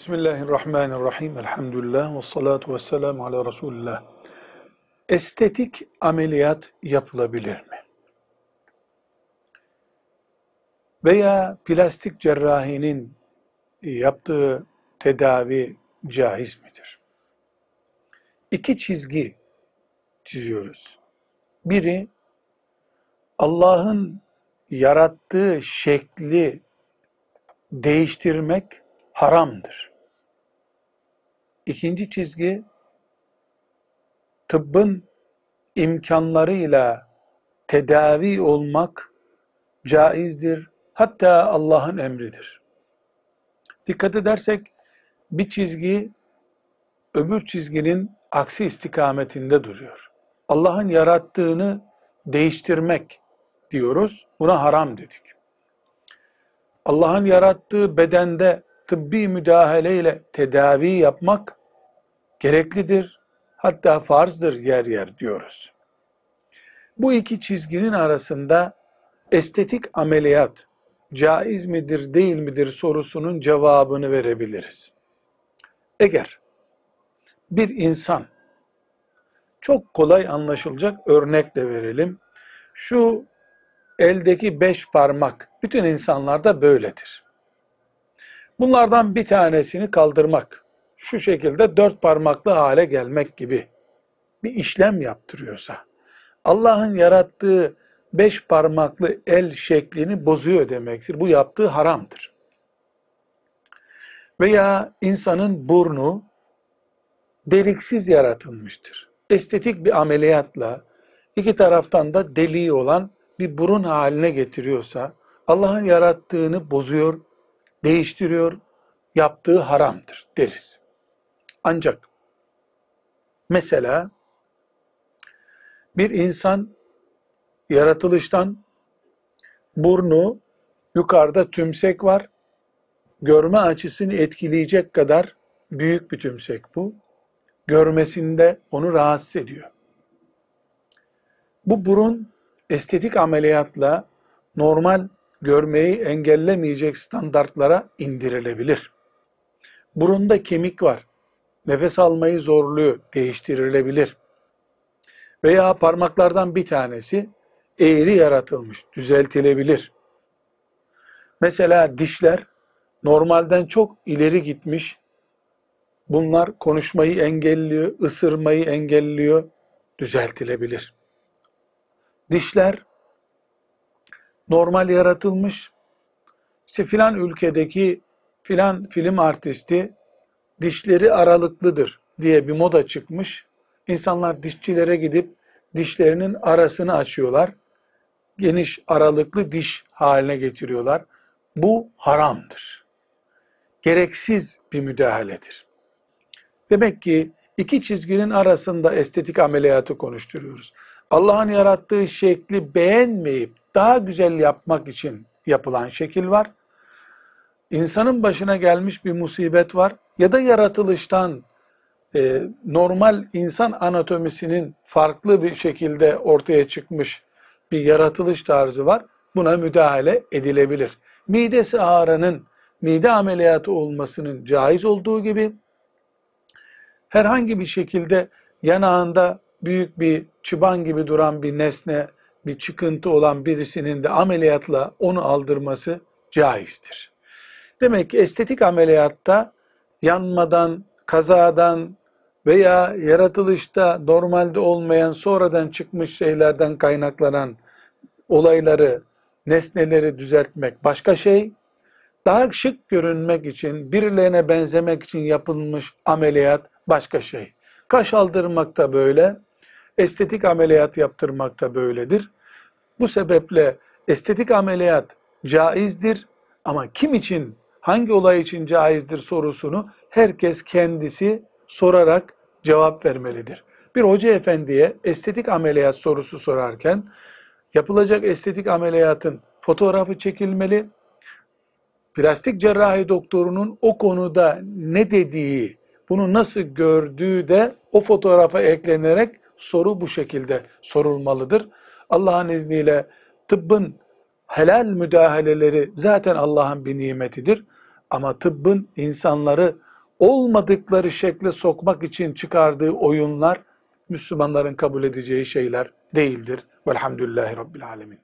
Bismillahirrahmanirrahim. Elhamdülillah ve salatu ve selamu ala Resulullah. Estetik ameliyat yapılabilir mi? Veya plastik cerrahinin yaptığı tedavi caiz midir? İki çizgi çiziyoruz. Biri Allah'ın yarattığı şekli değiştirmek haramdır. İkinci çizgi tıbbın imkanlarıyla tedavi olmak caizdir. Hatta Allah'ın emridir. Dikkat edersek bir çizgi öbür çizginin aksi istikametinde duruyor. Allah'ın yarattığını değiştirmek diyoruz. Buna haram dedik. Allah'ın yarattığı bedende tıbbi müdahaleyle tedavi yapmak gereklidir. Hatta farzdır yer yer diyoruz. Bu iki çizginin arasında estetik ameliyat caiz midir değil midir sorusunun cevabını verebiliriz. Eğer bir insan çok kolay anlaşılacak örnekle verelim. Şu eldeki beş parmak bütün insanlarda böyledir. Bunlardan bir tanesini kaldırmak, şu şekilde dört parmaklı hale gelmek gibi bir işlem yaptırıyorsa, Allah'ın yarattığı beş parmaklı el şeklini bozuyor demektir. Bu yaptığı haramdır. Veya insanın burnu deliksiz yaratılmıştır. Estetik bir ameliyatla iki taraftan da deliği olan bir burun haline getiriyorsa Allah'ın yarattığını bozuyor, değiştiriyor, yaptığı haramdır deriz. Ancak mesela bir insan yaratılıştan burnu yukarıda tümsek var. Görme açısını etkileyecek kadar büyük bir tümsek bu. Görmesinde onu rahatsız ediyor. Bu burun estetik ameliyatla normal görmeyi engellemeyecek standartlara indirilebilir. Burunda kemik var. Nefes almayı zorluyor, değiştirilebilir. Veya parmaklardan bir tanesi eğri yaratılmış, düzeltilebilir. Mesela dişler normalden çok ileri gitmiş. Bunlar konuşmayı engelliyor, ısırmayı engelliyor, düzeltilebilir. Dişler normal yaratılmış. İşte filan ülkedeki filan film artisti dişleri aralıklıdır diye bir moda çıkmış. İnsanlar dişçilere gidip dişlerinin arasını açıyorlar. Geniş aralıklı diş haline getiriyorlar. Bu haramdır. Gereksiz bir müdahaledir. Demek ki iki çizginin arasında estetik ameliyatı konuşturuyoruz. Allah'ın yarattığı şekli beğenmeyip daha güzel yapmak için yapılan şekil var. İnsanın başına gelmiş bir musibet var ya da yaratılıştan e, normal insan anatomisinin farklı bir şekilde ortaya çıkmış bir yaratılış tarzı var. Buna müdahale edilebilir. Midesi ağrının mide ameliyatı olmasının caiz olduğu gibi herhangi bir şekilde yanağında büyük bir çıban gibi duran bir nesne, bir çıkıntı olan birisinin de ameliyatla onu aldırması caizdir. Demek ki estetik ameliyatta yanmadan, kazadan veya yaratılışta normalde olmayan sonradan çıkmış şeylerden kaynaklanan olayları, nesneleri düzeltmek başka şey. Daha şık görünmek için, birilerine benzemek için yapılmış ameliyat başka şey. Kaş aldırmak da böyle, estetik ameliyat yaptırmak da böyledir. Bu sebeple estetik ameliyat caizdir ama kim için, hangi olay için caizdir sorusunu herkes kendisi sorarak cevap vermelidir. Bir hoca efendiye estetik ameliyat sorusu sorarken yapılacak estetik ameliyatın fotoğrafı çekilmeli. Plastik cerrahi doktorunun o konuda ne dediği, bunu nasıl gördüğü de o fotoğrafa eklenerek soru bu şekilde sorulmalıdır. Allah'ın izniyle tıbbın helal müdahaleleri zaten Allah'ın bir nimetidir. Ama tıbbın insanları olmadıkları şekle sokmak için çıkardığı oyunlar Müslümanların kabul edeceği şeyler değildir. Velhamdülillahi Rabbil Alemin.